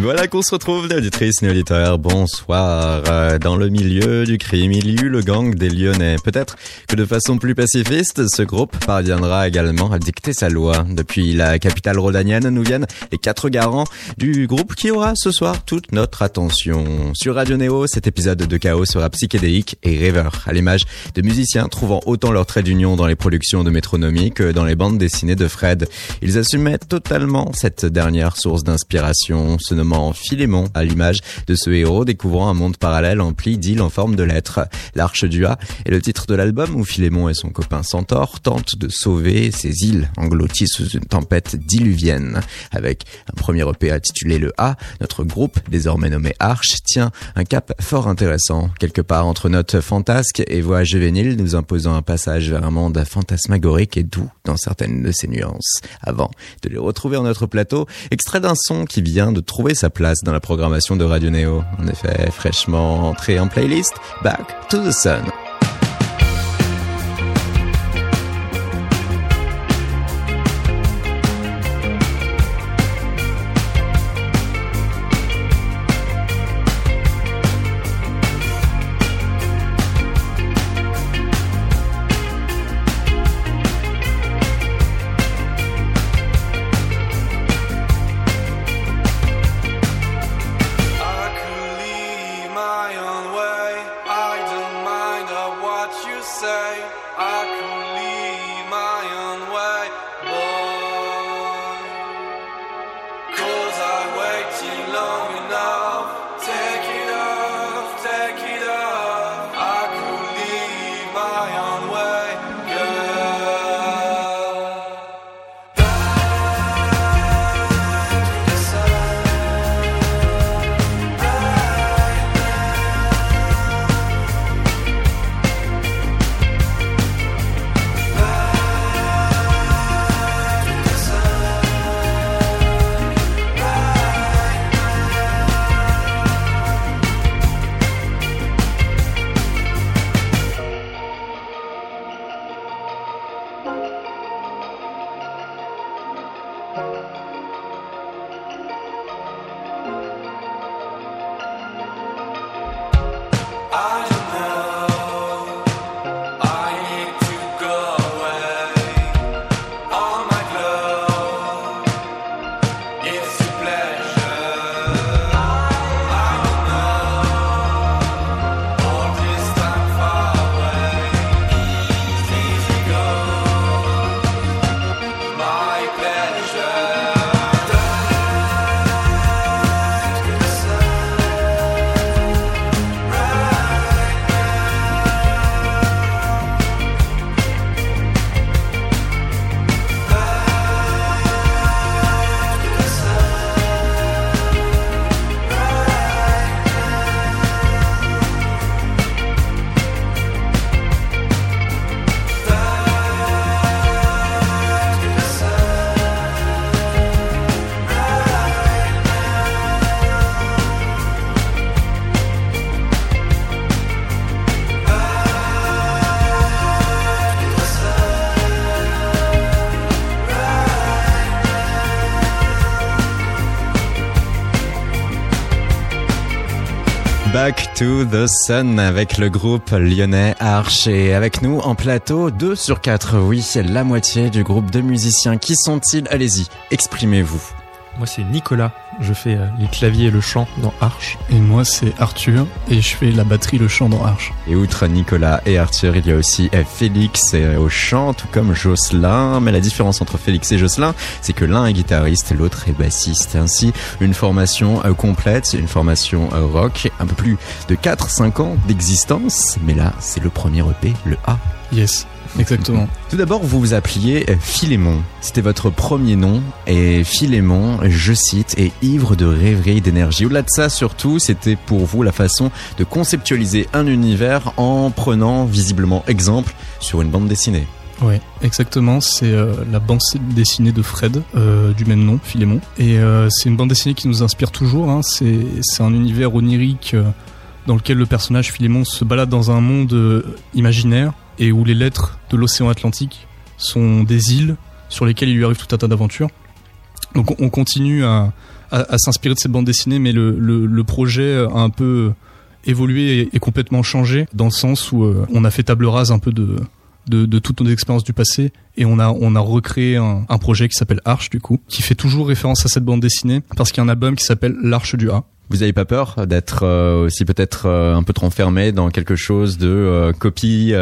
Voilà qu'on se retrouve, auditrices et auditeurs. Bonsoir. Euh, dans le milieu du crime, il y eut le gang des Lyonnais. Peut-être que de façon plus pacifiste, ce groupe parviendra également à dicter sa loi. Depuis la capitale rhodanienne nous viennent les quatre garants du groupe qui aura ce soir toute notre attention. Sur Radio Néo, cet épisode de Chaos sera psychédélique et rêveur, à l'image de musiciens trouvant autant leur trait d'union dans les productions de Métronomie que dans les bandes dessinées de Fred. Ils assumaient totalement cette dernière source d'inspiration, Philémon, à l'image de ce héros découvrant un monde parallèle empli d'îles en forme de lettres. L'Arche du A est le titre de l'album où Philémon et son copain Centaure tentent de sauver ces îles englouties sous une tempête diluvienne. Avec un premier EP intitulé Le A, notre groupe, désormais nommé Arche, tient un cap fort intéressant, quelque part entre notes fantasques et voix juvéniles, nous imposant un passage vers un monde fantasmagorique et doux dans certaines de ses nuances. Avant de les retrouver en notre plateau, extrait d'un son qui vient de trouver sa place dans la programmation de Radio Neo. En effet, fraîchement entré en playlist, Back to the Sun. To the Sun avec le groupe lyonnais Arch et avec nous en plateau 2 sur 4. Oui, c'est la moitié du groupe de musiciens. Qui sont-ils? Allez-y, exprimez-vous. Moi, c'est Nicolas. Je fais euh, les claviers et le chant dans Arch. Et moi, c'est Arthur. Et je fais la batterie, le chant dans Arch. Et outre Nicolas et Arthur, il y a aussi euh, Félix euh, au chant, tout comme Jocelyn. Mais la différence entre Félix et Jocelyn, c'est que l'un est guitariste, l'autre est bassiste. Ainsi, une formation complète, une formation rock, un peu plus de 4-5 ans d'existence. Mais là, c'est le premier EP, le A. Yes. Exactement. Tout d'abord, vous vous appeliez Philémon. C'était votre premier nom. Et Philémon, je cite, est ivre de rêverie d'énergie. Au-delà de ça, surtout, c'était pour vous la façon de conceptualiser un univers en prenant visiblement exemple sur une bande dessinée. Oui, exactement. C'est euh, la bande dessinée de Fred, euh, du même nom, Philémon. Et euh, c'est une bande dessinée qui nous inspire toujours. Hein. C'est un univers onirique dans lequel le personnage Philémon se balade dans un monde imaginaire et où les lettres de l'océan Atlantique sont des îles sur lesquelles il lui arrive tout un tas d'aventures. Donc on continue à, à, s'inspirer de cette bande dessinée, mais le, le, projet a un peu évolué et, complètement changé dans le sens où euh, on a fait table rase un peu de, de, toutes nos expériences du passé et on a on a recréé un, un projet qui s'appelle Arche du coup qui fait toujours référence à cette bande dessinée parce qu'il y a un album qui s'appelle l'Arche du A vous avez pas peur d'être euh, aussi peut-être euh, un peu trop enfermé dans quelque chose de euh, copie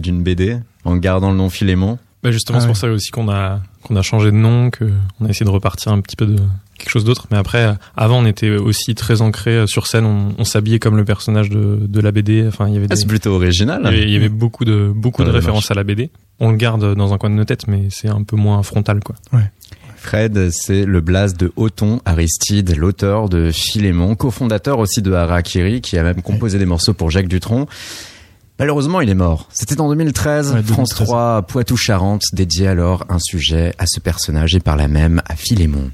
d'une BD en gardant le nom Philémon? Bah justement, ah c'est pour ça aussi qu'on a qu'on a changé de nom, qu'on a essayé de repartir un petit peu de quelque chose d'autre. Mais après, avant, on était aussi très ancré sur scène. On, on s'habillait comme le personnage de, de la BD. Enfin, il y avait. Ah, c'est plutôt original. Il y avait, beaucoup de beaucoup de références à la BD. On le garde dans un coin de nos têtes, mais c'est un peu moins frontal, quoi. Ouais. Fred, c'est le blaze de Othon Aristide, l'auteur de Philémon, cofondateur aussi de Harakiri, qui a même composé des morceaux pour Jacques Dutronc. Malheureusement, il est mort. C'était en 2013, France 3, Poitou-Charentes, dédié alors un sujet à ce personnage et par la même à Philémon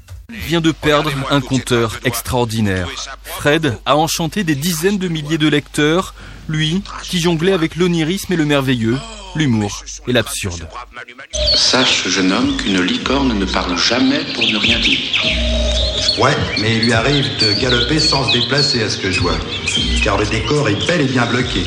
vient de perdre un conteur extraordinaire. Fred a enchanté des dizaines de milliers de lecteurs, lui qui jonglait avec l'onirisme et le merveilleux, l'humour et l'absurde. Sache, jeune homme, qu'une licorne ne parle jamais pour ne rien dire. Ouais, mais il lui arrive de galoper sans se déplacer à ce que je vois. Car le décor est bel et bien bloqué.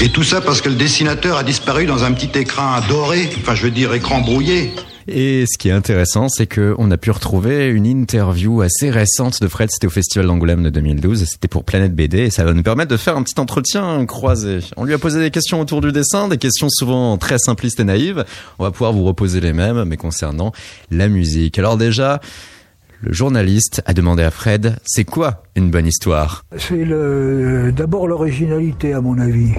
Et tout ça parce que le dessinateur a disparu dans un petit écran doré, enfin je veux dire écran brouillé. Et ce qui est intéressant, c'est qu'on a pu retrouver une interview assez récente de Fred. C'était au Festival d'Angoulême de 2012. C'était pour Planète BD et ça va nous permettre de faire un petit entretien croisé. On lui a posé des questions autour du dessin, des questions souvent très simplistes et naïves. On va pouvoir vous reposer les mêmes, mais concernant la musique. Alors déjà, le journaliste a demandé à Fred, c'est quoi une bonne histoire? C'est le, d'abord l'originalité à mon avis.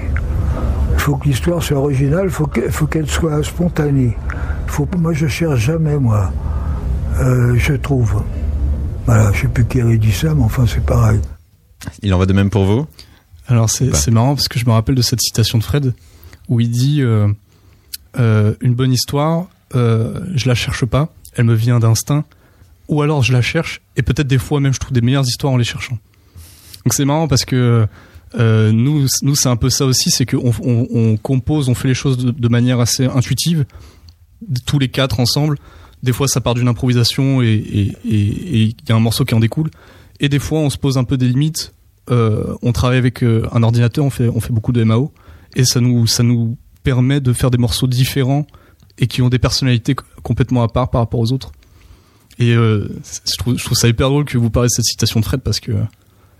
Il faut que l'histoire soit originale, il faut qu'elle soit spontanée. Faut, moi, je cherche jamais, moi. Euh, je trouve. Voilà, je sais plus qui avait dit ça, mais enfin, c'est pareil. Il en va de même pour vous? Alors, c'est bah. marrant parce que je me rappelle de cette citation de Fred où il dit euh, euh, Une bonne histoire, je la cherche pas, elle me vient d'instinct, ou alors je la cherche, et peut-être des fois même je trouve des meilleures histoires en les cherchant. Donc, c'est marrant parce que. nous, nous c'est un peu ça aussi, c'est qu'on on, compose, on fait les choses de manière assez intuitive, tous les quatre ensemble. Des fois, ça part d'une improvisation et il y a un morceau qui en découle. Et des fois, on se pose un peu des limites. Euh, on travaille avec euh, un ordinateur, on fait, on fait beaucoup de MAO. Et ça nous, ça nous permet de faire des morceaux différents et qui ont des personnalités complètement à part par rapport aux autres. Et euh, je, trouve, je, trouve, ça hyper drôle que vous parlez de cette citation de Fred parce que,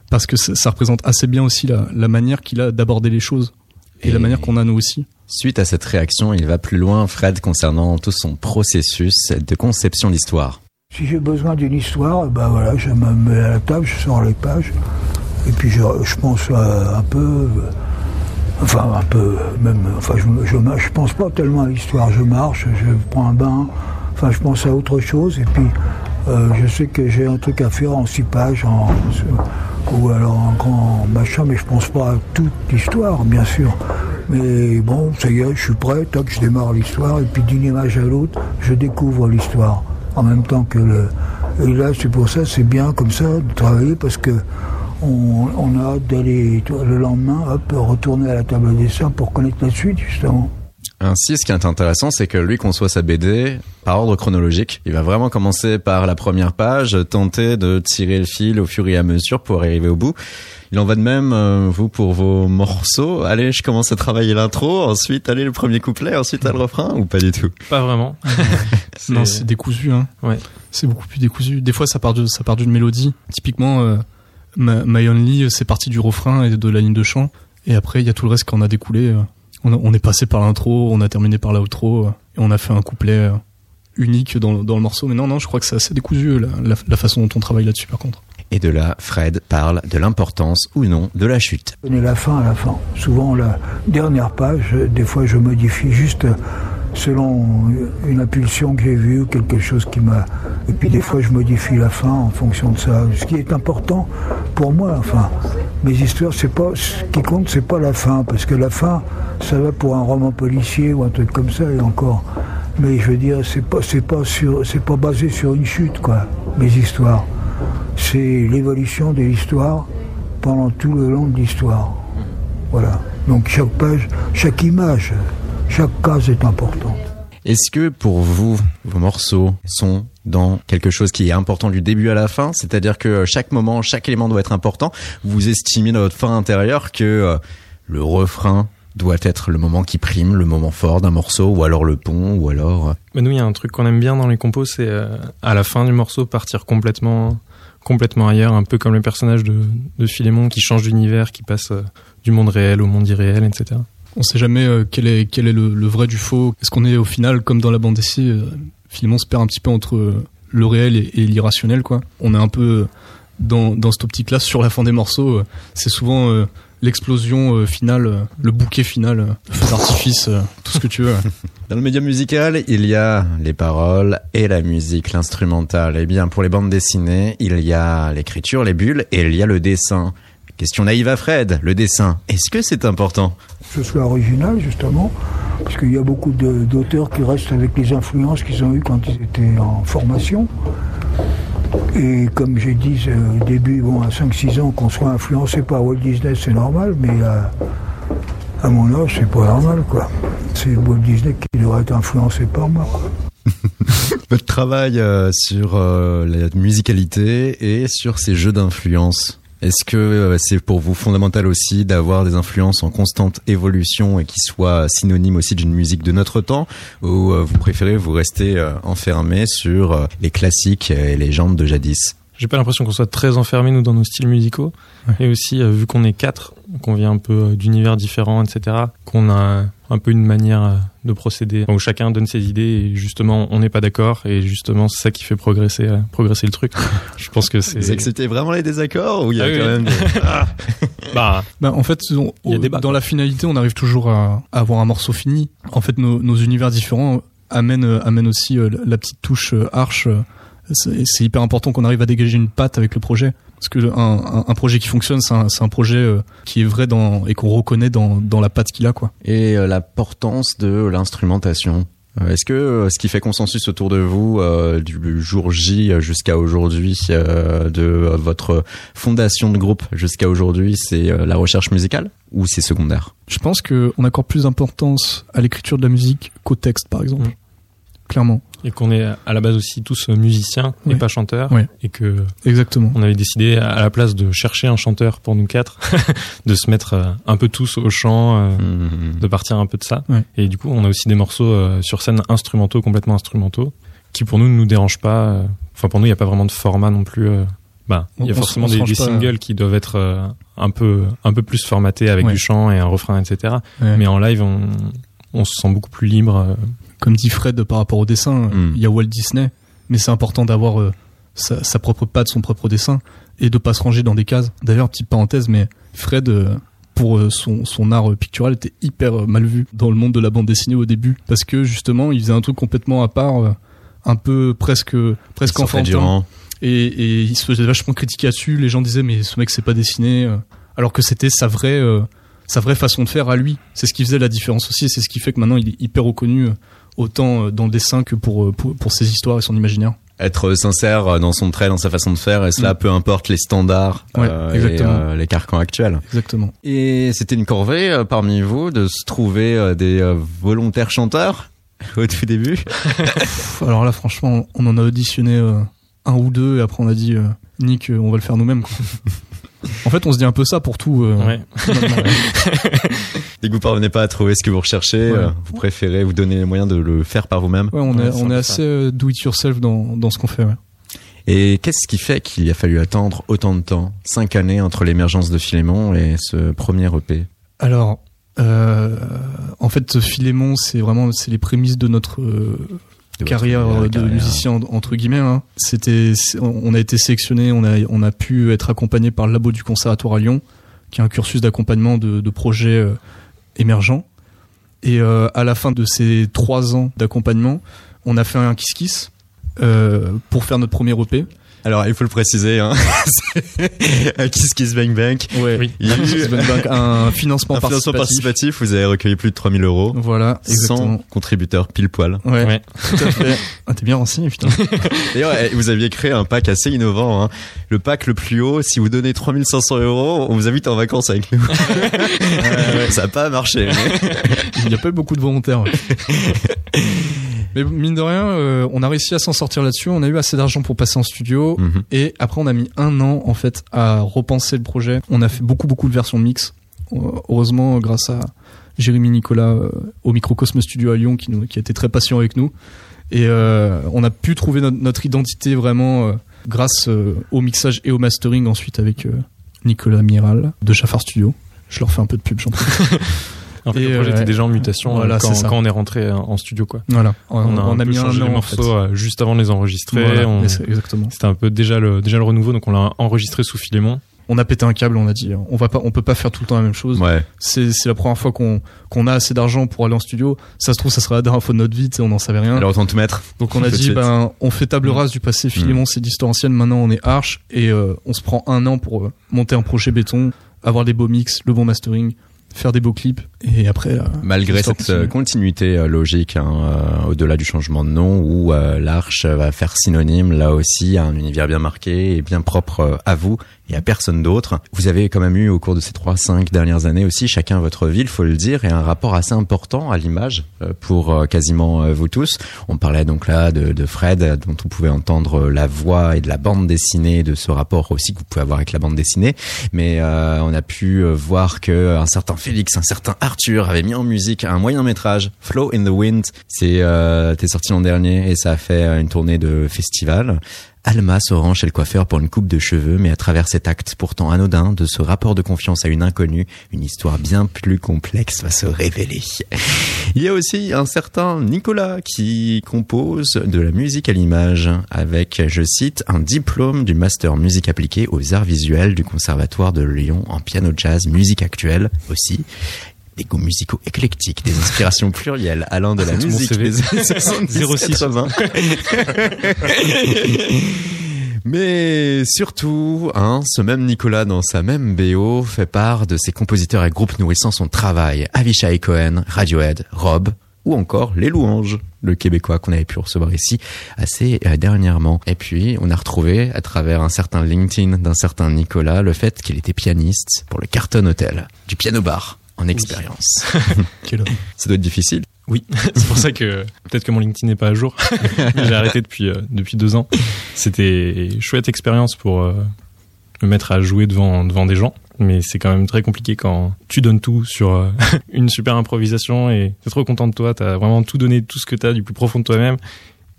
parce que ça, représente assez bien aussi la, la manière qu'il a d'aborder les choses et la manière qu'on a nous aussi. Suite à cette réaction, il va plus loin, Fred, concernant tout son processus de conception d'histoire. Si j'ai besoin d'une histoire, ben voilà, je me mets à la table, je sors les pages, et puis je, pense euh, un peu, enfin un peu, même, enfin je, je, je pense pas tellement à l'histoire, je marche, je prends un bain, enfin je pense à autre chose, et puis euh, je sais que j'ai un truc à faire en six pages, ou alors un grand machin, mais je pense pas à toute l'histoire, bien sûr. Mais bon, ça y est, je suis prêt, que je démarre l'histoire, et puis d'une image à l'autre, je découvre l'histoire, en même temps que le... Et là, c'est pour ça, c'est bien comme ça de travailler, parce que on, a hâte d'aller le lendemain, hop, retourner à la table des dessin pour connaître la suite, justement. Ainsi, ce qui est intéressant, c'est que lui conçoit sa BD par ordre chronologique. Il va vraiment commencer par la première page, tenter de tirer le fil au fur et à mesure pour arriver au bout. Il en va de même, euh, vous, pour vos morceaux. Allez, je commence à travailler l'intro, ensuite, allez, le premier couplet, ensuite, à le refrain, ou pas du tout? Pas vraiment. non, c'est décousu, hein. Ouais. C'est beaucoup plus décousu. Des fois, ça part de, ça part d'une mélodie. Typiquement, euh, My Only, c'est parti du refrain et de la ligne de chant. Et après, il y a tout le reste qui en a découlé. Euh. On, est passé par l'intro, on a terminé par l'outro, et on a fait un couplet unique dans, le morceau. Mais non, non, je crois que c'est assez décousu la façon dont on travaille là-dessus, par contre. Et de là, Fred parle de l'importance ou non de la chute. On la fin à la fin. Souvent, la dernière page, des fois, je modifie juste selon une impulsion que j'ai vue, quelque chose qui m'a. Et puis des fois, je modifie la fin en fonction de ça. Ce qui est important pour moi, enfin, mes histoires, c'est pas ce qui compte, c'est pas la fin, parce que la fin, ça va pour un roman policier ou un truc comme ça et encore. Mais je veux dire, c'est pas, c'est pas sur, c'est pas basé sur une chute, quoi. Mes histoires c'est l'évolution de l'histoire pendant tout le long de l'histoire. Voilà. Donc chaque page, chaque image chaque case est importante. Est-ce que pour vous, vos morceaux sont dans quelque chose qui est important du début à la fin C'est-à-dire que chaque moment, chaque élément doit être important. Vous estimez dans votre fin intérieure que euh, le refrain doit être le moment qui prime, le moment fort d'un morceau, ou alors le pont, ou alors... euh, Mais nous, il y a un truc qu'on aime bien dans les compos, c'est euh, à la fin du morceau partir complètement, complètement ailleurs, un peu comme le personnage de, de Philémon qui change d'univers, qui passe euh, du monde réel au monde irréel, etc. On sait jamais euh, quel est quel est le, le vrai du faux. Est-ce qu'on est au final comme dans la bande dessinée euh, Philémon se perd un petit peu entre euh, le réel et, et l'irrationnel quoi. On est un peu euh, dans dans cette optique là sur la fin des morceaux. euh, c'est souvent l'explosion finale, le bouquet final, le feu d'artifice, tout ce que tu veux. Dans le média musical, il y a les paroles et la musique, l'instrumental. Eh bien, pour les bandes dessinées, il y a l'écriture, les bulles, et il y a le dessin. Question naïve à Fred, le dessin, est-ce que c'est important? Que ce soit original, justement, parce qu'il y a beaucoup d'auteurs qui restent avec les influences qu'ils ont eues quand ils étaient en formation. Et comme j'ai dit euh, au début, bon, à 5-6 ans, qu'on soit influencé par Walt Disney, c'est normal, mais à, à mon âge, c'est pas normal, quoi. C'est Walt Disney qui devrait être influencé par moi, quoi. Votre travail euh, sur euh, la musicalité et sur ces jeux d'influence? Est-ce que euh, c'est pour vous fondamental aussi d'avoir des influences en constante évolution et qui soient synonymes aussi d'une musique de notre temps? Ou euh, vous préférez vous rester euh, enfermé sur les classiques et les légendes de jadis? J'ai pas l'impression qu'on soit très enfermés nous dans nos styles musicaux, et aussi euh, vu qu'on est quatre, qu'on vient un peu euh, d'univers différents, etc., qu'on a un peu une manière euh, de procéder. Donc chacun donne ses idées et justement on n'est pas d'accord et justement c'est ça qui fait progresser progresser le truc. Je pense que c'est Vous acceptez vraiment les désaccords ou il y a Ah quand oui. même des... bah Bah, en fait, on- Il y a débat, dans la finalité, on arrive toujours à, à avoir un morceau fini. En fait, nos, nos univers différents amènent, amènent aussi la petite touche arche. C'est c'est hyper important qu'on arrive à dégager une patte avec le projet. Parce que un, un, un projet qui fonctionne, c'est un, c'est un projet euh, qui est vrai dans, et qu'on reconnaît dans, dans la patte qu'il a, quoi. et euh, l'importance de l'instrumentation. Euh, Est-ce que ce qui fait consensus autour de vous euh, du jour J jusqu'à aujourd'hui, euh, de votre fondation de groupe jusqu'à aujourd'hui, c'est la recherche musicale ou c'est secondaire? Je pense que on accorde plus d'importance à l'écriture de la musique qu'au texte, par exemple. Mm. Clairement. Et qu'on est à la base aussi tous musiciens et pas chanteurs Ouais. et que Exactement. on avait décidé à la place de chercher un chanteur pour nous quatre de se mettre euh, un peu tous au chant euh, Mhm. de partir un peu de ça. Ouais. Et du coup, on a aussi des morceaux euh, sur scène instrumentaux, complètement instrumentaux, qui pour nous ne nous dérangent pas. Enfin, pour nous, il n'y a pas vraiment de format non plus. Bah, il y a On- forcément des, pas, singles qui doivent être euh, un peu un peu plus formatés avec Ouais. du chant et un refrain, etc. Ouais. Mais en live, on, on se sent beaucoup plus libre. euh. comme dit Fred par rapport au dessin, Mm. il y a Walt Disney, mais c'est important d'avoir euh, sa, sa propre patte, son propre dessin, et de pas se ranger dans des cases. D'ailleurs, petite parenthèse, mais Fred, euh, pour euh, son, son art euh, pictural, était hyper euh, mal vu dans le monde de la bande dessinée au début, parce que justement, il faisait un truc complètement à part, euh, un peu presque presque enfantin, et, et il se faisait vachement critiquer là-dessus. Les gens disaient mais ce mec c'est pas dessiné, euh, alors que c'était sa vraie euh, sa vraie façon de faire à lui. C'est ce qui faisait la différence aussi. C'est ce qui fait que maintenant il est hyper reconnu euh, autant euh, dans le dessin que pour, euh, pour pour ses histoires et son imaginaire. Être sincère dans son trait, dans sa façon de faire, et cela Mm. peu importe les standards Ouais, euh, et euh, les carcans actuels. Exactement. Et c'était une corvée euh, parmi vous de se trouver euh, des euh, volontaires chanteurs au tout début? Alors là franchement on en a auditionné euh, un ou deux et après on a dit euh, Nick on va le faire nous-mêmes. en fait on se dit un peu ça pour tout. euh, Ouais. Dès que vous parvenez pas à trouver ce que vous recherchez, Ouais. euh, vous préférez vous donner les moyens de le faire par vous-même. Ouais, on Ouais, est on assez euh, do it yourself dans dans ce qu'on fait. ouais. Et qu'est-ce qui fait qu'il a fallu attendre autant de temps, cinq années entre l'émergence de Philémon et ce premier EP Alors, euh, en fait, Philémon, c'est vraiment c'est les prémices de notre euh, carrière euh, de musicien en- entre guillemets. hein. C'était, on a été sélectionné, on a on a pu être accompagné par le labo du conservatoire à Lyon, qui est un cursus d'accompagnement de, de projets euh, émergents. Et euh, à la fin de ces trois ans d'accompagnement, on a fait un kiss kiss euh, pour faire notre premier EP. Alors il faut le préciser, hein, Kiss Kiss. Ouais. Oui. Il y a Un eu financement un financement participatif. participatif, vous avez recueilli plus de 3000 euros. Voilà, exactement. 100 contributeurs pile poil. Ouais, Ouais. tout à fait. Ah, t'es bien renseigné, putain. D'ailleurs, eh, vous aviez créé un pack assez innovant. Hein. Le pack le plus haut, si vous donnez 3500 euros, on vous invite en vacances avec nous. Ça n'a pas marché. mais- Il n'y a pas eu beaucoup de volontaires. Mais mine de rien, euh, on a réussi à s'en sortir là-dessus. On a eu assez d'argent pour passer en studio. Mhm. Et après, on a mis un an, en fait, à repenser le projet. On a fait beaucoup, beaucoup de versions mix. Euh, Heureusement, grâce à Jérémy Nicolas euh, au Microcosme Studio à Lyon, qui, nous, qui a été très patient avec nous. Et euh, on a pu trouver notre, notre identité vraiment grâce au mixage et au mastering ensuite avec Nicolas Miral de Chaffard Studio. Je leur fais un peu de pub, j'en prie. En fait, Et, le projet euh, était déjà en mutation voilà, quand, quand on est rentré euh, en studio, quoi. Voilà. On, On a, on un a peu mis un changé an les en morceaux fait. euh, juste avant de les enregistrer. Voilà, on- mais c'est- exactement. C'était un peu déjà le déjà le renouveau, donc on l'a enregistré sous Filémon. On a pété un câble, on a dit, on va pas, on peut pas faire tout le temps la même chose. Ouais. C'est, la première fois qu'on, qu'on a assez d'argent pour aller en studio. Ça se trouve, ça sera la dernière fois de notre vie, on n'en savait rien. Alors autant tout mettre. Donc on a dit, ben, on fait table rase du passé. Filémon, c'est d'histoire ancienne. Maintenant, on est Arch et euh, on se prend un an pour euh, monter un projet béton, avoir des beaux mix, le bon mastering, faire des beaux clips et après. euh, Malgré cette euh, continue. continuité euh, logique, hein, au-delà du changement de nom, où euh, l'Arche va faire synonyme, là aussi, à un univers bien marqué et bien propre à vous et à personne d'autre. Vous avez quand même eu, au cours de ces trois, cinq dernières années aussi, chacun votre ville, faut le dire, et un rapport assez important à l'image euh, pour euh, quasiment euh, vous tous. On parlait donc là de, Fred, dont on pouvait entendre la voix et de la bande dessinée, de ce rapport aussi que vous pouvez avoir avec la bande dessinée. Mais on a pu voir que un certain Félix, un certain Arthur avait mis en musique un moyen métrage, Flow in the Wind. C'est euh, t'es sorti l'an dernier et ça a fait une tournée de festival. Alma se rend chez le coiffeur pour une coupe de cheveux, mais à travers cet acte pourtant anodin de ce rapport de confiance à une inconnue, une histoire bien plus complexe va se révéler. Il y a aussi un certain Nicolas qui compose de la musique à l'image avec, je cite, un diplôme du master musique appliquée aux arts visuels du Conservatoire de Lyon en piano jazz, musique actuelle aussi. Des goûts musicaux éclectiques, des inspirations plurielles allant de la musique des années 70 06. 80. Mais surtout, hein, ce même Nicolas dans sa même BO fait part de ses compositeurs et groupes nourrissant son travail. Avishai Cohen, Radiohead, Rob ou encore Les Louanges, le Québécois qu'on avait pu recevoir ici assez euh, dernièrement. Et puis, on a retrouvé à travers un certain LinkedIn d'un certain Nicolas le fait qu'il était pianiste pour le Carton Hotel, du piano bar en expérience. Ça doit être difficile. Oui, c'est pour ça que peut-être que mon LinkedIn n'est pas à jour. J'ai arrêté depuis euh, depuis deux ans. C'était une chouette expérience pour euh, me mettre à jouer devant devant des gens, mais c'est quand même très compliqué quand tu donnes tout sur euh, une super improvisation et t'es trop content de toi, t'as vraiment tout donné, tout ce que t'as du plus profond de toi-même,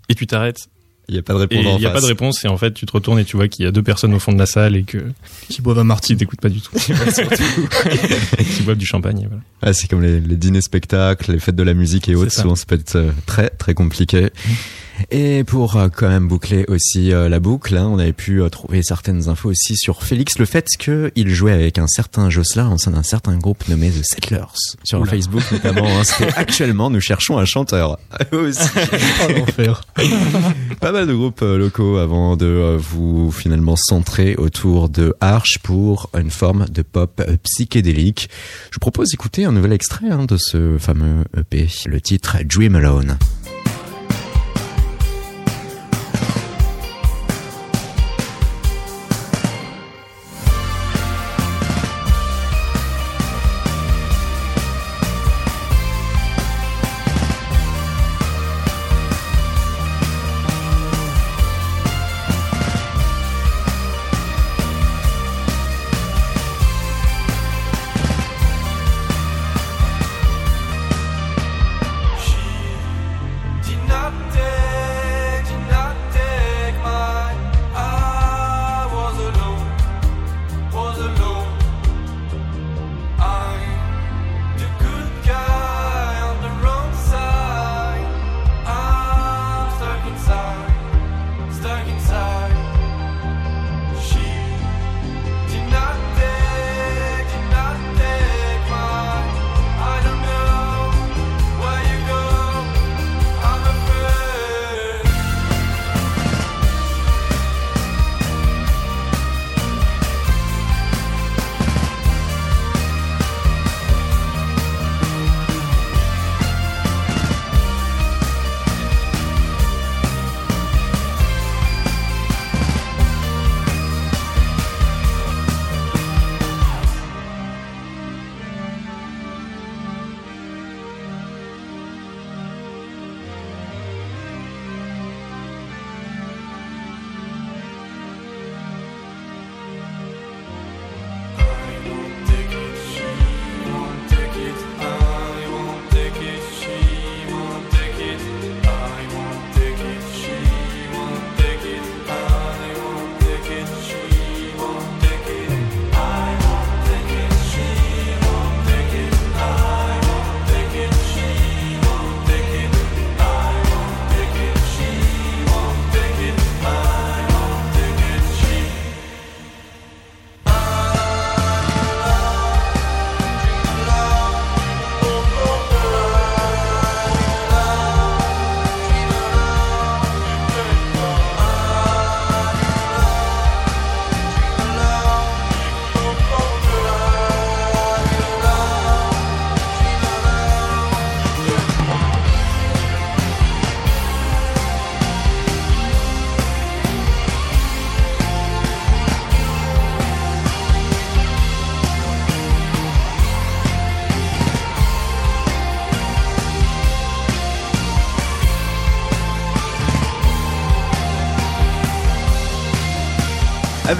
et tu t'arrêtes Il n'y a pas de et répondant il n'y a pas de réponse et en fait tu te retournes et tu vois qu'il y a deux personnes au fond de la salle et que Qui boivent un martini. t'écoutes pas du tout, qui boivent du champagne. Voilà. Ah, c'est comme les, les dîners spectacles, les fêtes de la musique et autres. Souvent, ça peut être euh, très très compliqué. Et pour euh, quand même boucler aussi euh, la boucle, hein, on avait pu euh, trouver certaines infos aussi sur Félix, le fait qu'il jouait avec un certain Jocelyn au sein d'un certain groupe nommé The Settlers. Sur Facebook notamment, hein, c'était actuellement nous cherchons un chanteur. aussi. Oh, l'enfer. Pas mal de groupes euh, locaux avant de euh, vous finalement centrer autour de Arch pour une forme de pop euh, psychédélique. Je vous propose d'écouter un nouvel extrait hein, de ce fameux EP, le titre Dream Alone.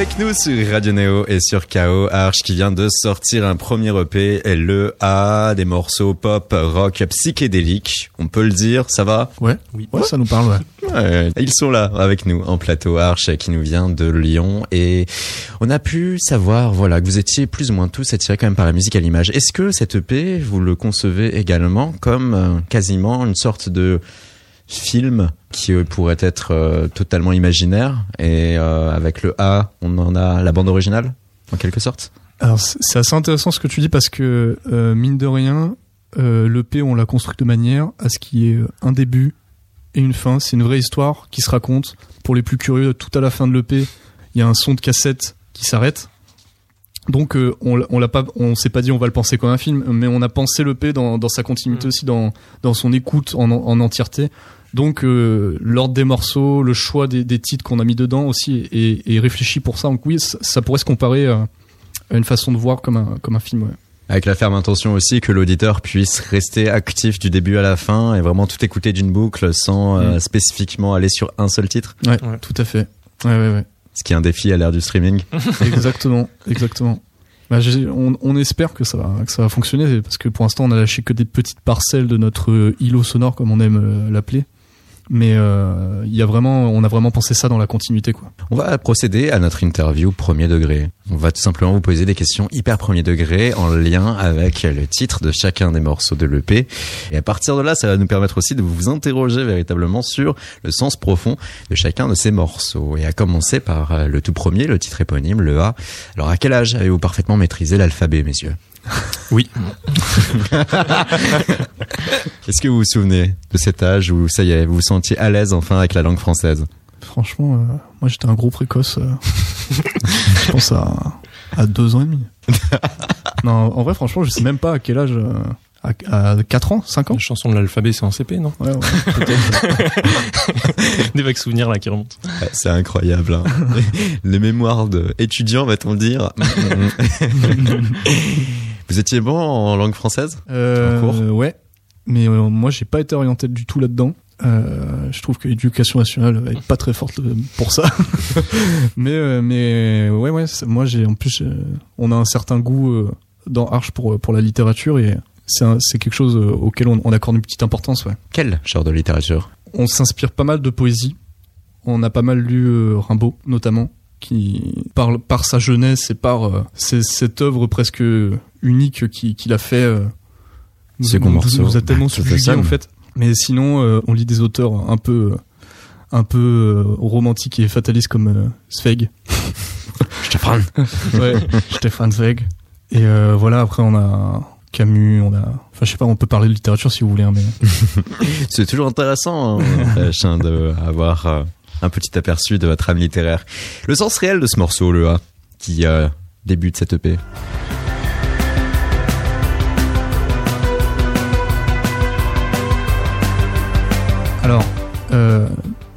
Avec nous sur Radio Neo et sur KO, Arch qui vient de sortir un premier EP, le A, des morceaux pop, rock, psychédéliques. On peut le dire, ça va? Ouais, oui. Ouais, ça nous parle, ouais. ouais. Ils sont là avec nous en plateau, Arch qui nous vient de Lyon et on a pu savoir, voilà, que vous étiez plus ou moins tous attirés quand même par la musique à l'image. Est-ce que cet EP, vous le concevez également comme euh, quasiment une sorte de film qui pourrait être euh, totalement imaginaire. Et euh, avec le A on en a la bande originale en quelque sorte. Alors c'est assez intéressant ce que tu dis parce que euh, mine de rien euh, l'EP on l'a construit de manière à ce qu'il y ait un début et une fin. C'est une vraie histoire qui se raconte. Pour les plus curieux tout à la fin de l'EP il y a un son de cassette qui s'arrête. Donc euh, on, on l'a pas on s'est pas dit on va le penser comme un film mais on a pensé l'EP dans, dans sa continuité mmh. aussi dans dans son écoute en, en entièreté donc euh, l'ordre des morceaux, le choix des, des titres qu'on a mis dedans aussi est, est, réfléchi pour ça. Donc oui, ça, ça pourrait se comparer à, une façon de voir comme un, comme un film. Ouais. Avec la ferme intention aussi que l'auditeur puisse rester actif du début à la fin et vraiment tout écouter d'une boucle sans euh, mmh. spécifiquement aller sur un seul titre. Ouais, ouais. tout à fait. Ouais, ouais, ouais. Ce qui est un défi à l'ère du streaming. exactement, exactement. Bah, on, on, espère que ça va que ça va fonctionner parce que pour l'instant on a lâché que des petites parcelles de notre îlot sonore comme on aime euh, l'appeler mais euh, y a vraiment, on a vraiment pensé ça dans la continuité, quoi. On va procéder à notre interview premier degré. On va tout simplement vous poser des questions hyper premier degré en lien avec le titre de chacun des morceaux de l'EP. Et à partir de là, ça va nous permettre aussi de vous interroger véritablement sur le sens profond de chacun de ces morceaux. Et à commencer par euh, le tout premier, le titre éponyme, le A. Alors à quel âge avez-vous parfaitement maîtrisé l'alphabet, messieurs? Oui. Est-ce que vous vous souvenez de cet âge où ça y est, vous vous sentiez à l'aise enfin avec la langue française? Franchement, euh, moi j'étais un gros précoce. Euh, je pense à, à deux ans et demi. non, en vrai, franchement, je sais même pas à quel âge. Euh, à, à 4 ans, 5 ans. La chanson de l'alphabet, c'est en CP, non? Ouais, ouais Des vagues souvenirs là qui remontent. Ouais, c'est incroyable. Hein. Les mémoires d'étudiants, va-t-on dire? Vous étiez bon en langue française euh, en cours Ouais, mais euh, moi j'ai pas été orienté du tout là-dedans. Euh, je trouve que l'éducation nationale est pas très forte pour ça. mais euh, mais ouais ouais, moi j'ai en plus on a un certain goût dans Arche pour pour la littérature et c'est c'est quelque chose auquel on, on, accorde une petite importance. Ouais. Quel genre de littérature? On s'inspire pas mal de poésie. On a pas mal lu Rimbaud notamment qui par par sa jeunesse et par euh, cette œuvre presque unique qu'il qui a fait euh, nous, nous, nous, a tellement subjugué en fait. Mais sinon euh, on lit des auteurs un peu un peu euh, romantiques et fatalistes comme euh, Zweig Stefan ouais Stefan Zweig. Et euh, voilà après on a Camus, on a, enfin je sais pas, on peut parler de littérature si vous voulez, hein, mais c'est toujours intéressant hein, de avoir euh, un petit aperçu de votre âme littéraire. Le sens réel de ce morceau, le A, qui euh, débute cette EP. Alors, euh,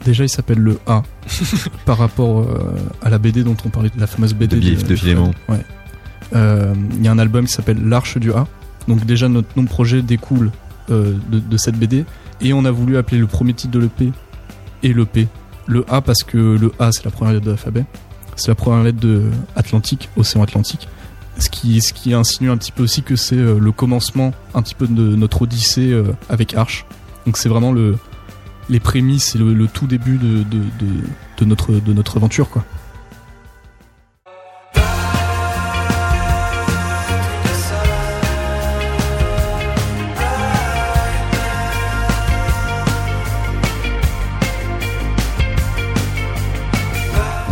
déjà il s'appelle le A par rapport euh, à la BD dont on parlait, la fameuse BD de, de, de. Ouais. Il euh, y a un album qui s'appelle L'Arche du A. Donc déjà notre nom de projet découle euh, de, de, cette BD et on a voulu appeler le premier titre de l'EP et l'EP. Le A parce que le A c'est la première lettre de l'alphabet, c'est la première lettre de Atlantique, océan Atlantique. Ce qui, ce qui insinue un petit peu aussi que c'est euh, le commencement un petit peu de notre odyssée euh, avec Arche. Donc c'est vraiment le, les prémices et le, tout début de, de, de, de, notre, de notre aventure quoi.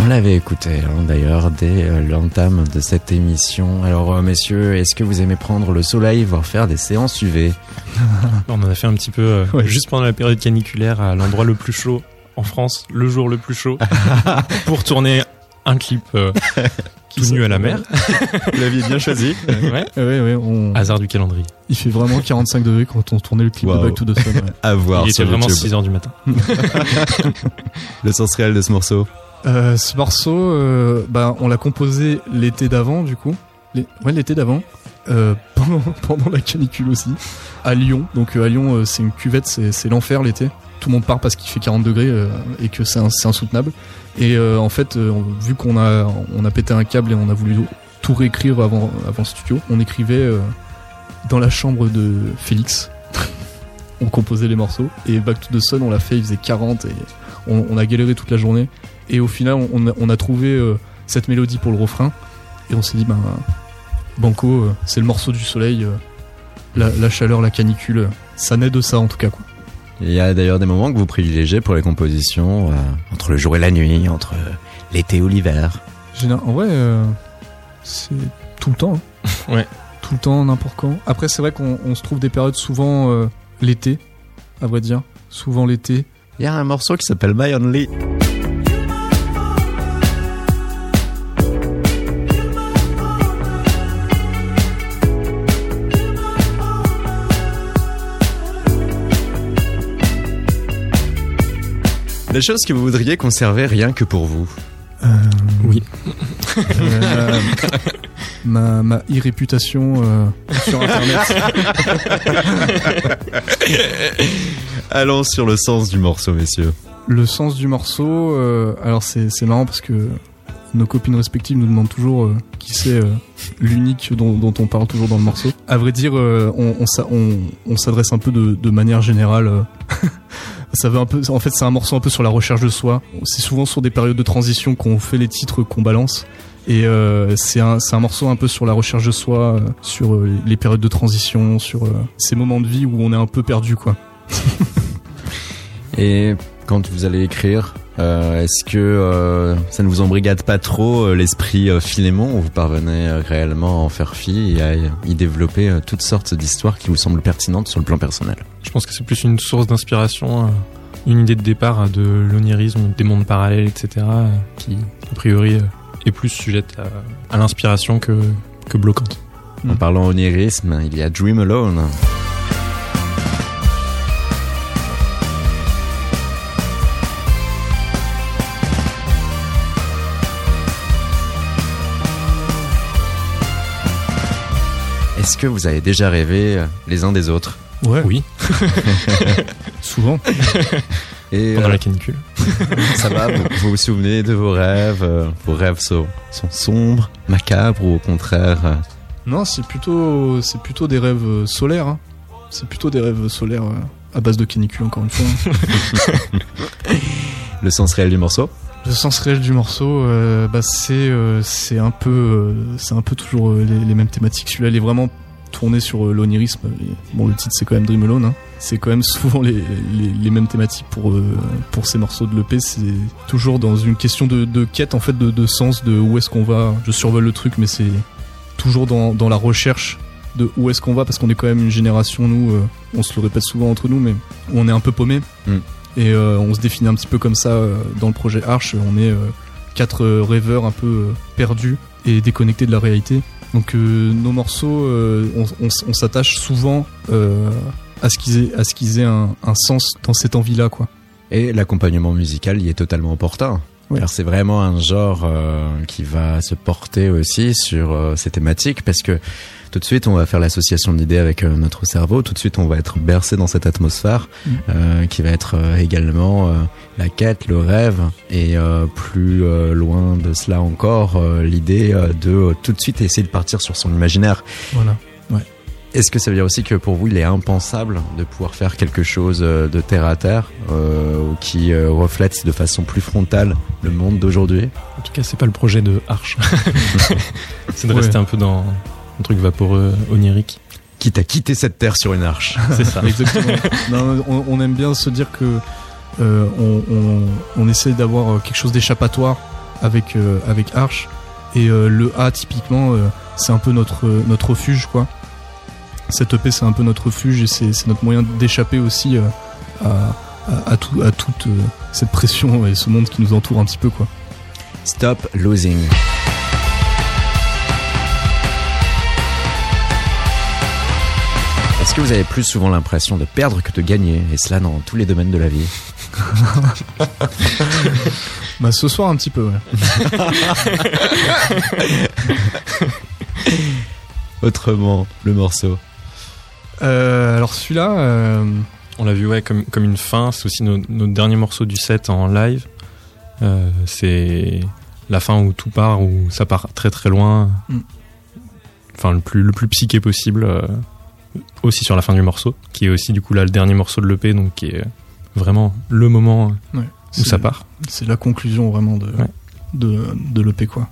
On l'avait écouté hein, d'ailleurs dès euh, l'entame de cette émission. Alors euh, messieurs, est-ce que vous aimez prendre le soleil, voire faire des séances UV On en a fait un petit peu euh, ouais. juste pendant la période caniculaire à l'endroit le plus chaud en France, le jour le plus chaud, pour tourner un clip euh, tout nu à la mer. Vous l'aviez bien choisi. ouais. ouais, ouais on... Hasard du calendrier. Il fait vraiment 45 degrés quand on tournait le clip wow. de Back to the Sun. Ouais. À voir Il était vraiment YouTube. 6 heures du matin. le sens réel de ce morceau euh, Ce morceau, bah, on l'a composé l'été d'avant, du coup. Ouais, l'été d'avant. Euh, pendant, la canicule aussi. À Lyon. Donc à Lyon, c'est une cuvette, c'est l'enfer l'été. tout le monde part parce qu'il fait 40 degrés et que c'est insoutenable. Et en fait, vu qu'on a, pété un câble et on a voulu tout réécrire avant, avant studio, on écrivait dans la chambre de Félix. on composait les morceaux. Et Back to the Sun, on l'a fait, il faisait 40 et on, a galéré toute la journée. Et au final, on, a, on a trouvé cette mélodie pour le refrain. Et on s'est dit, ben, Banco, c'est le morceau du soleil. La, la, chaleur, la canicule, ça naît de ça en tout cas. Quoi. Il y a d'ailleurs des moments que vous privilégiez pour les compositions, euh, entre le jour et la nuit, entre l'été ou l'hiver. En vrai, euh, c'est tout le temps. Hein. ouais. Tout le temps, n'importe quand. Après, c'est vrai qu'on se trouve des périodes souvent euh, l'été, à vrai dire. Souvent l'été. Il y a un morceau qui s'appelle My Only. Des choses que vous voudriez conserver rien que pour vous euh, Oui. Euh, ma, ma e-réputation euh, sur Internet. Allons sur le sens du morceau, messieurs. Le sens du morceau, alors c'est marrant parce que nos copines respectives nous demandent toujours qui c'est l'unique dont, on parle toujours dans le morceau. À vrai dire, on, on, s'adresse un peu de, de manière générale ça veut un peu, en fait, c'est un morceau un peu sur la recherche de soi. C'est souvent sur des périodes de transition qu'on fait les titres qu'on balance. Et euh, c'est un, un, morceau un peu sur la recherche de soi, euh, sur euh, les périodes de transition, sur ces moments de vie où on est un peu perdu, quoi. Et quand vous allez écrire, euh, est-ce que euh, ça ne vous embrigade pas trop euh, l'esprit Philémon? Où vous parvenez réellement à en faire fi et à y développer toutes sortes d'histoires qui vous semblent pertinentes sur le plan personnel? Je pense que c'est plus une source d'inspiration, une idée de départ de l'onirisme, des mondes parallèles, etc. qui, a priori, est plus sujette à, l'inspiration que, que bloquante. En parlant onirisme, il y a Dream Alone. Est-ce que vous avez déjà rêvé euh, les uns des autres Ouais. Oui. Souvent. Et Pendant la euh, canicule. ça va, vous, vous, souvenez de vos rêves euh, Vos rêves sont, sombres, macabres ou au contraire Non, c'est plutôt, c'est plutôt des rêves solaires. Hein. C'est plutôt des rêves solaires à base de canicule, encore une fois. Le sens réel du morceau le sens réel du morceau, bah c'est c'est un peu c'est un peu toujours les, mêmes thématiques. Celui-là, il est vraiment tourné sur euh, l'onirisme. Bon, le titre c'est quand même Dream Alone. Hein. C'est quand même souvent les, mêmes thématiques pour euh, pour ces morceaux de l'EP. C'est toujours dans une question de, quête en fait, de, sens, de où est-ce qu'on va. Je survole le truc, mais c'est toujours dans, dans la recherche de où est-ce qu'on va parce qu'on est quand même une génération nous euh, on se le répète souvent entre nous mais on est un peu paumé mm. Et on se définit un petit peu comme ça dans le projet Arch on est quatre rêveurs un peu perdus et déconnectés de la réalité donc euh, nos morceaux, euh, on, s'attache souvent euh, à ce qu'ils aient, à ce qu'ils aient un, sens dans cette envie-là, quoi. Et l'accompagnement musical y est totalement opportun. c'est vraiment un genre qui va se porter aussi sur ces thématiques parce que tout de suite on va faire l'association d'idées avec euh, notre cerveau, tout de suite on va être bercé dans cette atmosphère mm. euh, qui va être euh, également la quête, le rêve et plus loin de cela encore l'idée de tout de suite essayer de partir sur son imaginaire. Voilà. Est-ce que ça veut dire aussi que pour vous, il est impensable de pouvoir faire quelque chose de terre à terre qui reflète de façon plus frontale le monde d'aujourd'hui? En tout cas, c'est pas le projet de Arch. c'est de rester un peu dans, un truc vaporeux, onirique. Qui t'a quitté cette terre sur une arche. C'est ça. Exactement. on, aime bien se dire que euh, on, essaie d'avoir quelque chose d'échappatoire avec euh, avec Arche et euh, le A typiquement c'est un peu notre notre refuge quoi. Cette EP c'est un peu notre refuge et c'est notre moyen d'échapper aussi à, à, tout, à toute cette pression et ce monde qui nous entoure un petit peu quoi. Stop losing. Est-ce que vous avez plus souvent l'impression de perdre que de gagner Et cela dans tous les domaines de la vie Bah ce soir un petit peu, ouais. Autrement, le morceau. Euh, alors celui-là, euh, On l'a vu ouais, comme, comme une fin. C'est aussi no- notre dernier morceau du set en live. Euh, c'est la fin où tout part, où ça part très très loin. Mm. Enfin, le plus, le plus psyché possible. Euh, aussi sur la fin du morceau, qui est aussi du coup là le dernier morceau de l'EP, donc qui est vraiment le moment Ouais. où ça part. C'est la conclusion vraiment de, Ouais. de, de l'EP, quoi.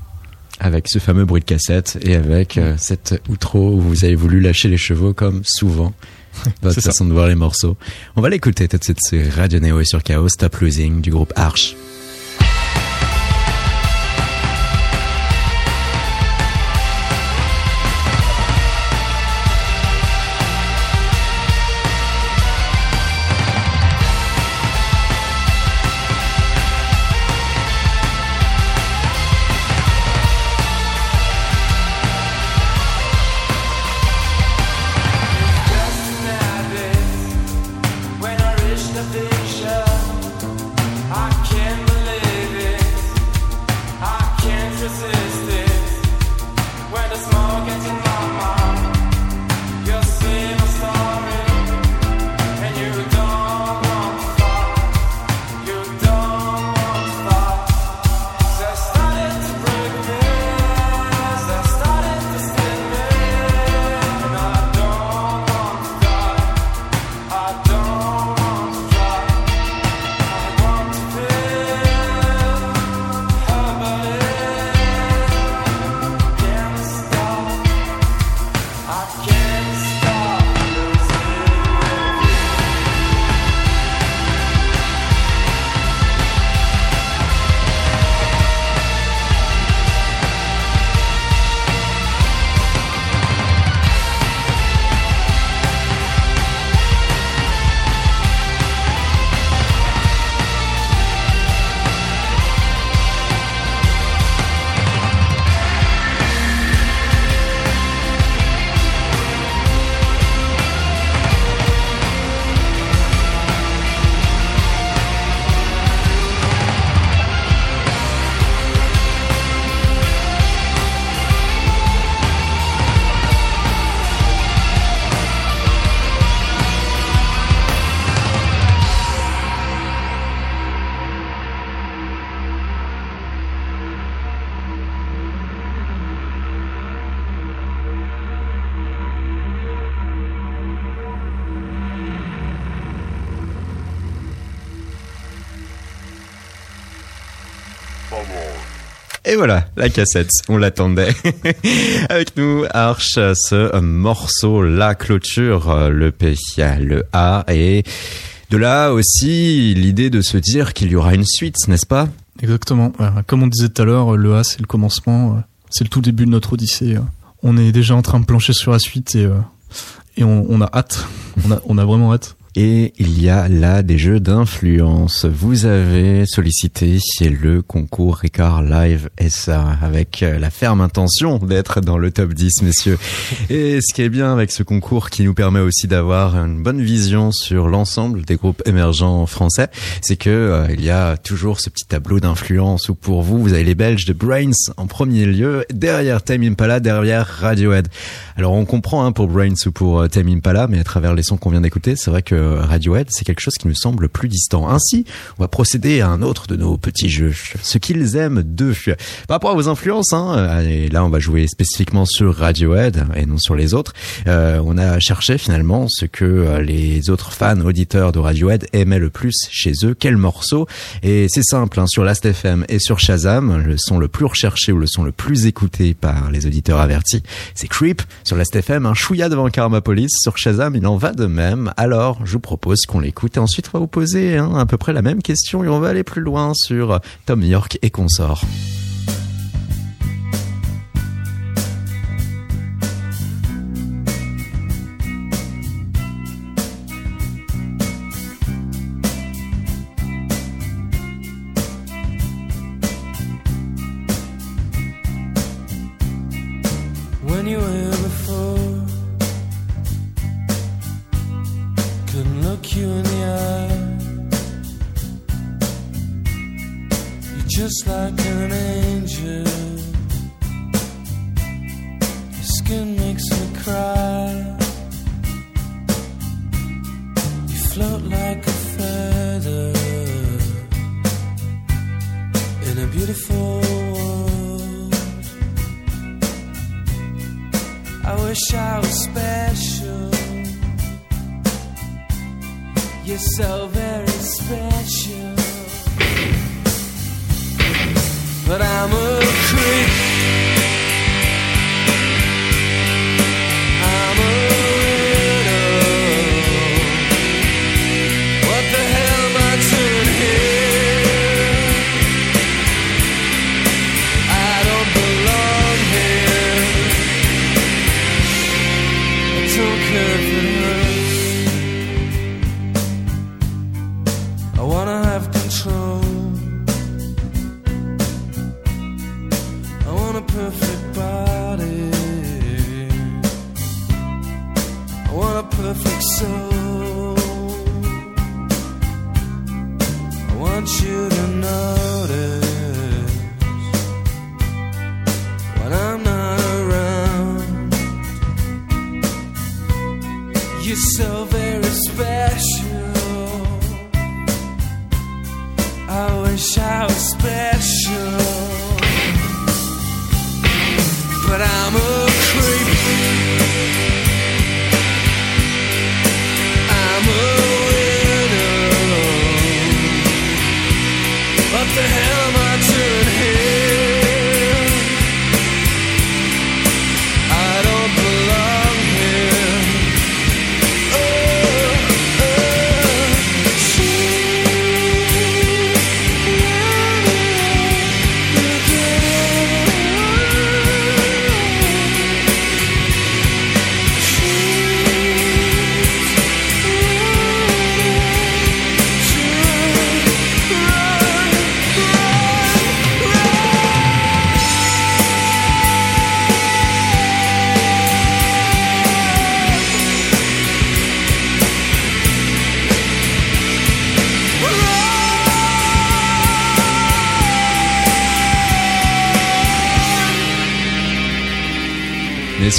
Avec ce fameux bruit de cassette et avec euh, cette outro où vous avez voulu lâcher les chevaux comme souvent. Votre ça. façon de voir les morceaux. On va l'écouter tout de suite sur Radio Neo et sur Chaos, Stop Losing du groupe Arch. Et voilà, la cassette, on l'attendait. Avec nous, Arch, ce morceau, la clôture, euh, le P, le A, et de là aussi l'idée de se dire qu'il y aura une suite, n'est-ce pas? Exactement. Comme on disait tout à l'heure, le A, c'est le commencement, euh, c'est le tout début de notre odyssée. euh. On est déjà en train de plancher sur la suite et, on, a hâte. On a vraiment hâte. Et il y a là des jeux d'influence. Vous avez sollicité le concours Ricard Live SA avec euh, la ferme intention d'être dans le top 10, messieurs. Et ce qui est bien avec ce concours qui nous permet aussi d'avoir une bonne vision sur l'ensemble des groupes émergents français, c'est que euh, il y a toujours ce petit tableau d'influence où pour vous, vous avez les Belges de Brains en premier lieu, derrière Time Impala, derrière Radiohead. Alors on comprend hein, pour Brains ou pour euh, Tame Impala, mais à travers les sons qu'on vient d'écouter, c'est vrai que Radiohead, c'est quelque chose qui nous semble plus distant. Ainsi, on va procéder à un autre de nos petits jeux, ce qu'ils aiment d'eux. Par rapport à vos influences, hein, euh, et là on va jouer spécifiquement sur Radiohead et non sur les autres, euh, on a cherché finalement ce que euh, les autres fans, auditeurs de Radiohead aimaient le plus chez eux, quel morceau. Et c'est simple, hein, sur Last.fm et sur Shazam, le son le plus recherché ou le son le plus écouté par les auditeurs avertis, c'est Creep. Sur Last.fm, un chouïa devant Karma Police. Sur Shazam, il en va de même. Alors, je vous propose qu'on l'écoute et ensuite on va vous poser hein, à peu près la même question et on va aller plus loin sur Tom York et consorts.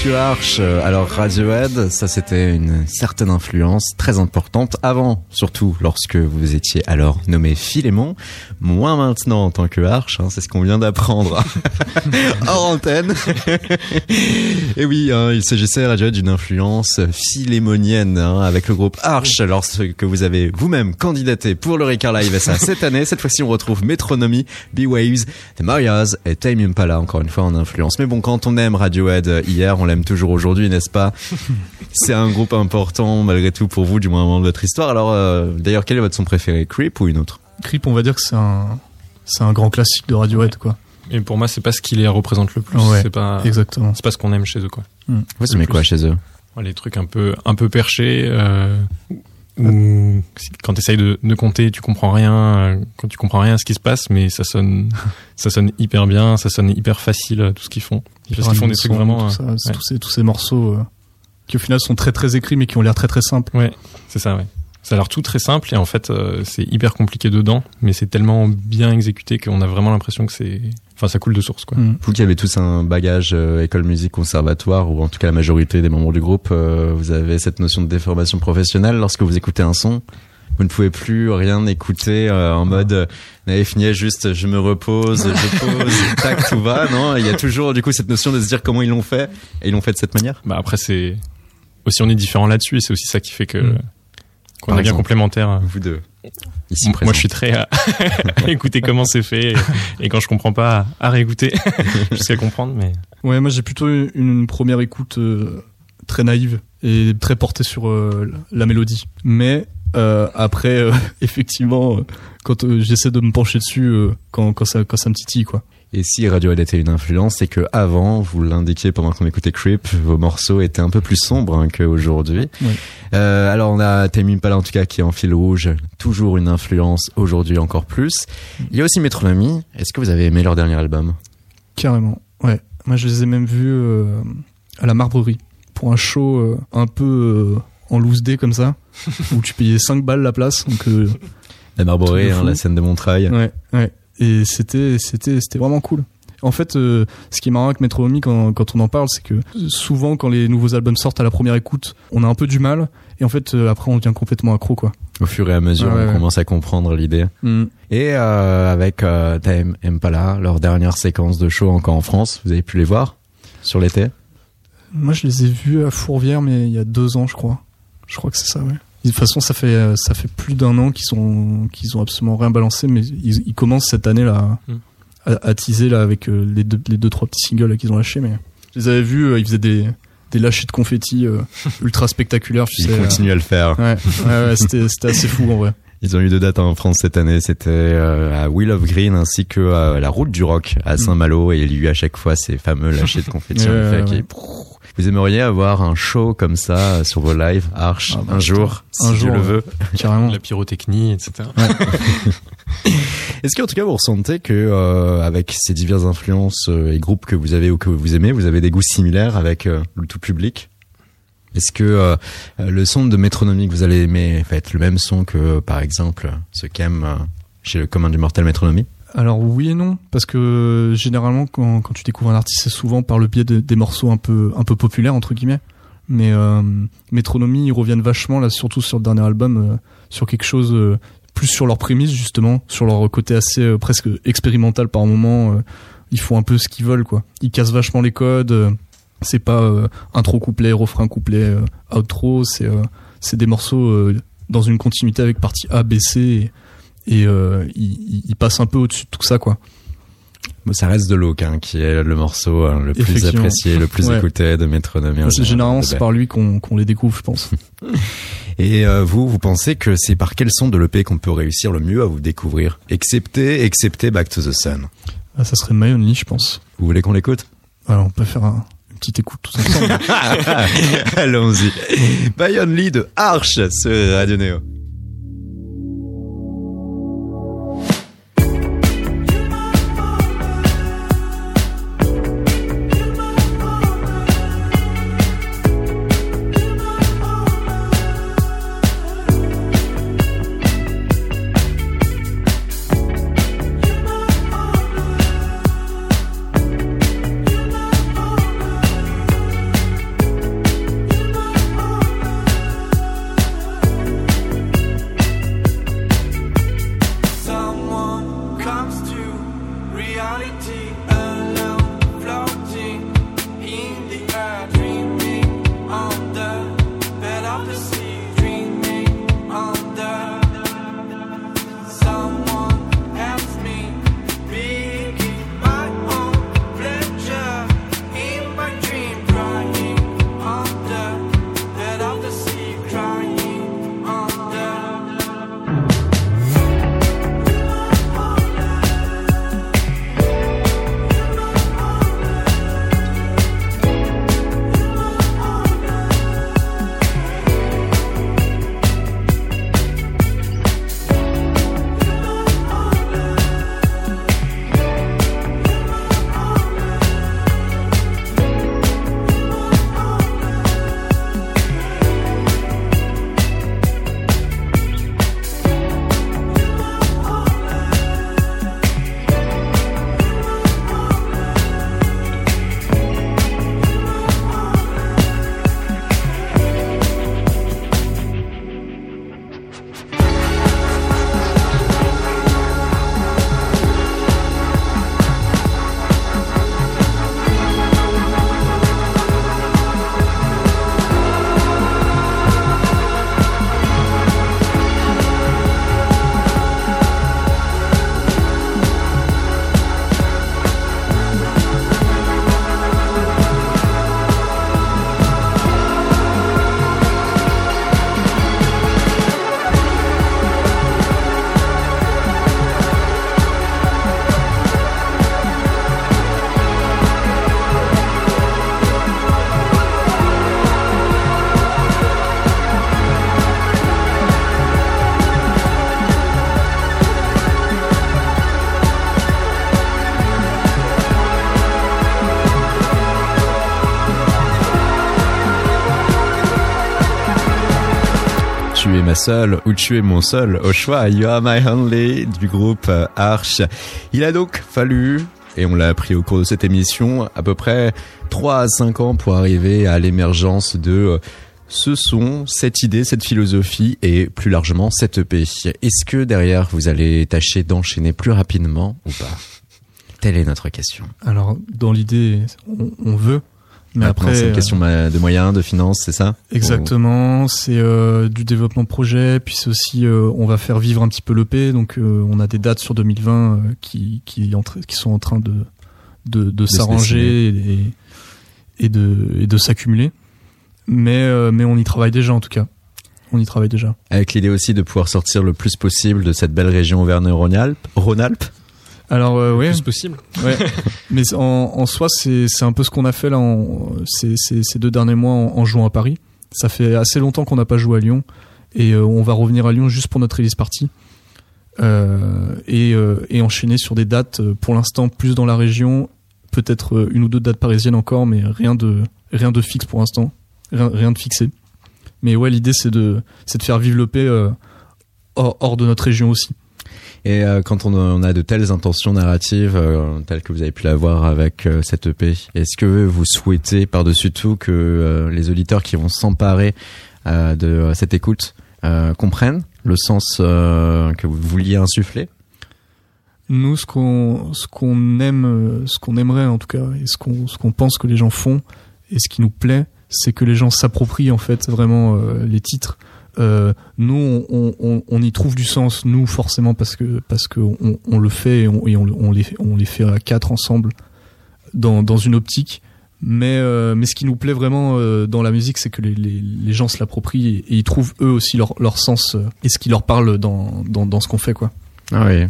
Messieurs Arch, euh, alors Radiohead, ça c'était une certaine influence très importante avant, surtout lorsque vous étiez alors nommé Philémon, moins maintenant en tant que Arch, hein, c'est ce qu'on vient d'apprendre hors antenne. Et oui, hein, il s'agissait Radiohead d'une influence philémonienne hein, avec le groupe Arch, lorsque vous avez vous-même candidaté pour le Ricard Live SA cette année. Cette fois-ci, on retrouve Metronomy, B-Waves, The Marias et Tame Impala, encore une fois en influence. Mais bon, quand on aime Radiohead hier, on l'aime toujours aujourd'hui, n'est-ce pas C'est un groupe important malgré tout pour vous, du moins au moment de votre histoire. Alors, euh, d'ailleurs, quel est votre son préféré, Creep ou une autre? Creep, on va dire que c'est un, c'est un grand classique de Radiohead, quoi. Et pour moi, c'est pas ce qui les représente le plus. Ouais, c'est pas, exactement. c'est pas ce qu'on aime chez eux, quoi. Vous aimez quoi chez eux? Les trucs un peu, un peu perchés, euh, quand t'essayes de, de compter, tu comprends rien, euh, quand tu comprends rien à ce qui se passe, mais ça sonne, ça sonne hyper bien, ça sonne hyper facile, euh, tout ce qu'ils font. Parce qu'ils font des trucs vraiment, tout ça, euh, ouais. tous, ces, tous ces morceaux euh, qui au final sont très très écrits mais qui ont l'air très très simples. Ouais, c'est ça, ouais. Ça a l'air tout très simple et en fait euh, c'est hyper compliqué dedans, mais c'est tellement bien exécuté qu'on a vraiment l'impression que c'est, enfin ça coule de source quoi. Mm. Vous qui avez tous un bagage euh, école musique conservatoire, ou en tout cas la majorité des membres du groupe, euh, vous avez cette notion de déformation professionnelle lorsque vous écoutez un son. Vous ne pouvez plus rien écouter euh, en mode euh, naïf niais, juste je me repose, je pose, tac, tout va. Non, il y a toujours du coup cette notion de se dire comment ils l'ont fait et ils l'ont fait de cette manière? Bah après c'est aussi on est différents là-dessus et c'est aussi ça qui fait que Mm. Qu'on est bien complémentaires. Vous deux, ici Moi je suis très à, à écouter comment c'est fait et, et quand je comprends pas à réécouter jusqu'à comprendre mais Ouais, moi j'ai plutôt une, une première écoute euh, très naïve et très portée sur euh, la mélodie. Mais euh, après, euh, effectivement, euh, quand euh, j'essaie de me pencher dessus, euh, quand, quand, ça, quand ça me titille, quoi. Et si Radiohead était une influence, c'est que avant, vous l'indiquiez pendant qu'on écoutait Creep, vos morceaux étaient un peu plus sombres hein, qu'aujourd'hui. Euh, alors on a Tame Impala en tout cas qui est en fil rouge, toujours une influence aujourd'hui encore plus. Il y a aussi Metronomy. Est-ce que vous avez aimé leur dernier album? Carrément, ouais. Moi je les ai même vus euh, à la Marbrerie pour un show euh, un peu en loose day comme ça, où tu payais 5 balles la place. Donc, La de hein, la scène de Montreuil. ouais, ouais. Et c'était, c'était, c'était vraiment cool. En fait, euh, ce qui est marrant avec Metronomy quand, quand on en parle, c'est que souvent quand les nouveaux albums sortent à la première écoute, on a un peu du mal et en fait euh, après on devient complètement accro quoi. Au fur et à mesure, ouais, on ouais. commence à comprendre l'idée. Mm. Et euh, avec euh, Time Impala, leur dernière séquence de show encore en France, vous avez pu les voir sur l'été? Moi, je les ai vus à Fourvière, mais il y a deux ans, je crois. Je crois que c'est ça, ouais. De toute façon, ça fait euh, ça fait plus d'un an qu'ils ont qu'ils ont absolument rien balancé, mais ils, ils commencent cette année là Mm. à, à teaser là avec euh, les deux les deux trois petits singles qu'ils ont lâchés. Mais je les avais vus, euh, ils faisaient des des lâchers de confettis euh, ultra spectaculaires. Tu Ils sais, euh. continuent à le faire. Ouais, ouais, ouais, c'était c'était assez fou en vrai. Ils ont eu deux dates en France cette année, c'était euh, à Wheel of Green ainsi que à la Route du Rock à Saint-Malo et il y a eu à chaque fois ces fameux lâchers de confettis en Mm. Ouais, effet ouais, qui- ouais. Vous aimeriez avoir un show comme ça sur vos lives, Arch, Ah bah, un jour, Un si jour, Dieu le veut? Carrément. La pyrotechnie, etc. Est-ce qu'en tout cas vous ressentez que euh, avec ces diverses influences euh, et groupes que vous avez ou que vous aimez, vous avez des goûts similaires avec euh, le tout public? Est-ce que euh, le son de métronomie que vous allez aimer va être le même son que par exemple ce qu'aime euh, chez le commun du mortel métronomie Alors oui et non, parce que généralement quand, quand tu découvres un artiste, c'est souvent par le biais de- des morceaux un peu un peu populaires entre guillemets. Mais euh, Métronomie, ils reviennent vachement là, surtout sur le dernier album, euh, sur quelque chose euh, plus sur leur prémisse justement, sur leur côté assez euh, presque expérimental par moment. euh, ils font un peu ce qu'ils veulent quoi. Ils cassent vachement les codes. euh, c'est pas intro couplet, refrain couplet, outro. C'est c'est des morceaux dans une continuité avec partie A, B, C. Et, et, euh, ils passent un peu au-dessus de tout ça quoi. Ça reste de l'Oak, hein, qui est le morceau hein, le plus apprécié, le plus Ouais. écouté de général, généralement c'est par lui qu'on les découvre, je pense. Et euh, vous, vous pensez que c'est par quel son de l'EP qu'on peut réussir le mieux à vous découvrir? Excepté, excepté Back to the Sun. Ah, ça serait My Only, je pense. Vous voulez qu'on l'écoute? Alors on peut faire un- une petite écoute tous ensemble. Allons-y. By Only de Arch sur Radio Néo. Seule ou tu es mon seul au choix. You are my only du groupe euh, Arch. Il a donc fallu et on l'a appris au cours de cette émission, à peu près 3 à 5 ans pour arriver à l'émergence de euh, ce son, cette idée, cette philosophie et plus largement cette EP. Est-ce que derrière vous allez tâcher d'enchaîner plus rapidement ou pas? Telle est notre question. Alors, dans l'idée, on, on veut. Mais Maintenant, après, c'est une euh, question de moyens, de finances, c'est ça Exactement, c'est euh, du développement projet, puis c'est aussi euh, on va faire vivre un petit peu l'EP, donc euh, on a des dates sur 2020 euh, qui qui, en tra- qui sont en train de de, de se s'arranger et, et de et de s'accumuler. Mais mais on y travaille déjà en tout cas. On y travaille déjà. Avec l'idée aussi de pouvoir sortir le plus possible de cette belle région Auvergne-Rhône-Alpes. Rhône-Alpes Alors euh, ouais, Plus possible. Ouais. Mais en, en soi, c'est c'est un peu ce qu'on a fait là en, ces, ces, ces deux derniers mois en, en jouant à Paris. Ça fait assez longtemps qu'on n'a pas joué à Lyon et euh, on va revenir à Lyon juste pour notre release party euh, et, et enchaîner sur des dates pour l'instant plus dans la région, peut-être une ou deux dates parisiennes encore, mais rien de rien de fixe pour l'instant, rien, rien de fixé. Mais ouais, l'idée c'est de c'est de faire vivre le P hors, hors de notre région aussi. Et euh, quand on a, de telles intentions narratives, euh, telles que vous avez pu l'avoir avec euh, cette EP, est-ce que vous souhaitez par-dessus tout que euh, les auditeurs qui vont s'emparer de cette écoute comprennent le sens que vous vouliez insuffler? Nous, ce qu'on ce qu'on aime, ce qu'on aimerait en tout cas, et ce qu'on ce qu'on pense que les gens font, et ce qui nous plaît, c'est que les gens s'approprient en fait vraiment les titres. Euh, nous, on, on, on y trouve du sens, nous forcément parce que parce que on, on le fait et on, et on, les on les fait à quatre ensemble dans dans une optique. Mais euh, mais ce qui nous plaît vraiment euh, dans la musique, c'est que les, les, les gens se l'approprient et, et ils trouvent eux aussi leur leur sens euh, et ce qui leur parle dans dans dans ce qu'on fait quoi. Ah oui.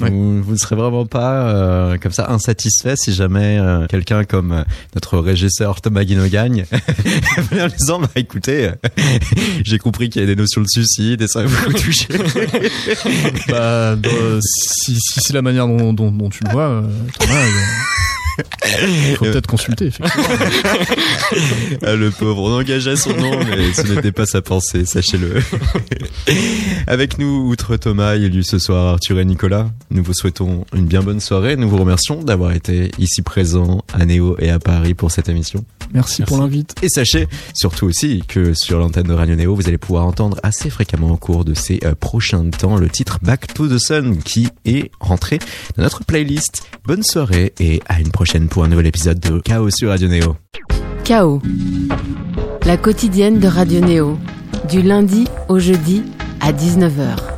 Ouais. Vous, vous ne serez vraiment pas euh, comme ça insatisfait si jamais euh, quelqu'un comme euh, notre régisseur Thomas Guino gagne en disant bah écoutez euh, j'ai compris qu'il y a des notions de suicide et ça va vous toucher bah, bah, si, si c'est la manière dont, dont, dont tu le vois, euh, Thomas, faut peut-être consulter. effectivement. Ah, le pauvre, on engageait son nom, mais ce n'était pas sa pensée, sachez-le. Avec nous, outre Thomas, il y a eu ce soir Arthur et Nicolas. Nous vous souhaitons une bien bonne soirée. Nous vous remercions d'avoir été ici présents à Néo et à Paris pour cette émission. Merci, pour l'invite. Et sachez surtout aussi que sur l'antenne de Radio Néo, vous allez pouvoir entendre assez fréquemment au cours de ces euh, prochains temps le titre Back to the Sun qui est rentré dans notre playlist. Bonne soirée et à une prochaine pour un nouvel épisode de Chaos sur Radio Néo. Chaos. La quotidienne de Radio Néo. Du lundi au jeudi à 19h.